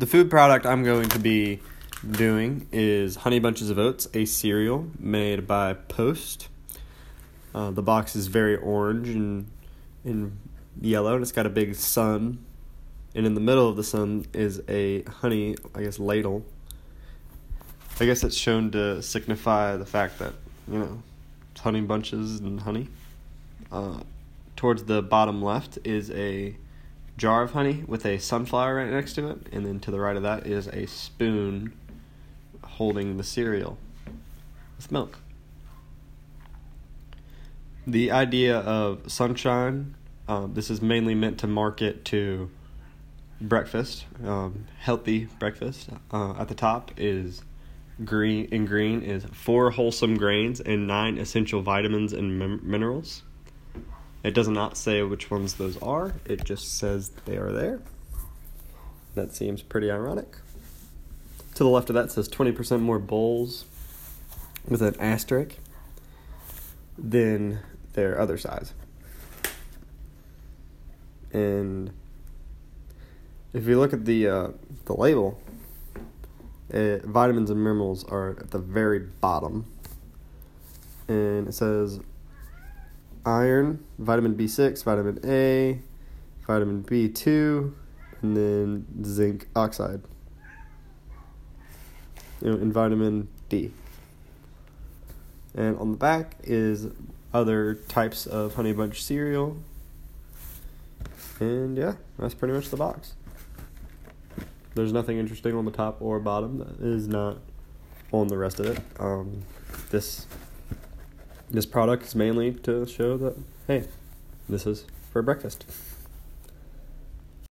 The food product I'm going to be doing is Honey Bunches of Oats, a cereal made by Post. Uh, the box is very orange and yellow, and it's got a big sun. And in the middle of the sun is a honey, I guess, ladle. I guess it's shown to signify the fact that you know, honey bunches and honey. Uh, towards the bottom left is a jar of honey with a sunflower right next to it, and then to the right of that is a spoon holding the cereal with milk. The idea of sunshine, um, this is mainly meant to market to breakfast, um, healthy breakfast. Uh, at the top is green in green is four wholesome grains and nine essential vitamins and min- minerals. It does not say which ones those are. It just says they are there. That seems pretty ironic. To the left of that says 20% more bowls with an asterisk than their other size. And if you look at the uh, the label, it, vitamins and minerals are at the very bottom. And it says iron, vitamin B6, vitamin A, vitamin B2, and then zinc oxide. You know, and vitamin D. And on the back is other types of honey bunch cereal. And yeah, that's pretty much the box. There's nothing interesting on the top or bottom that is not on the rest of it. Um, this this product is mainly to show that hey, this is for breakfast.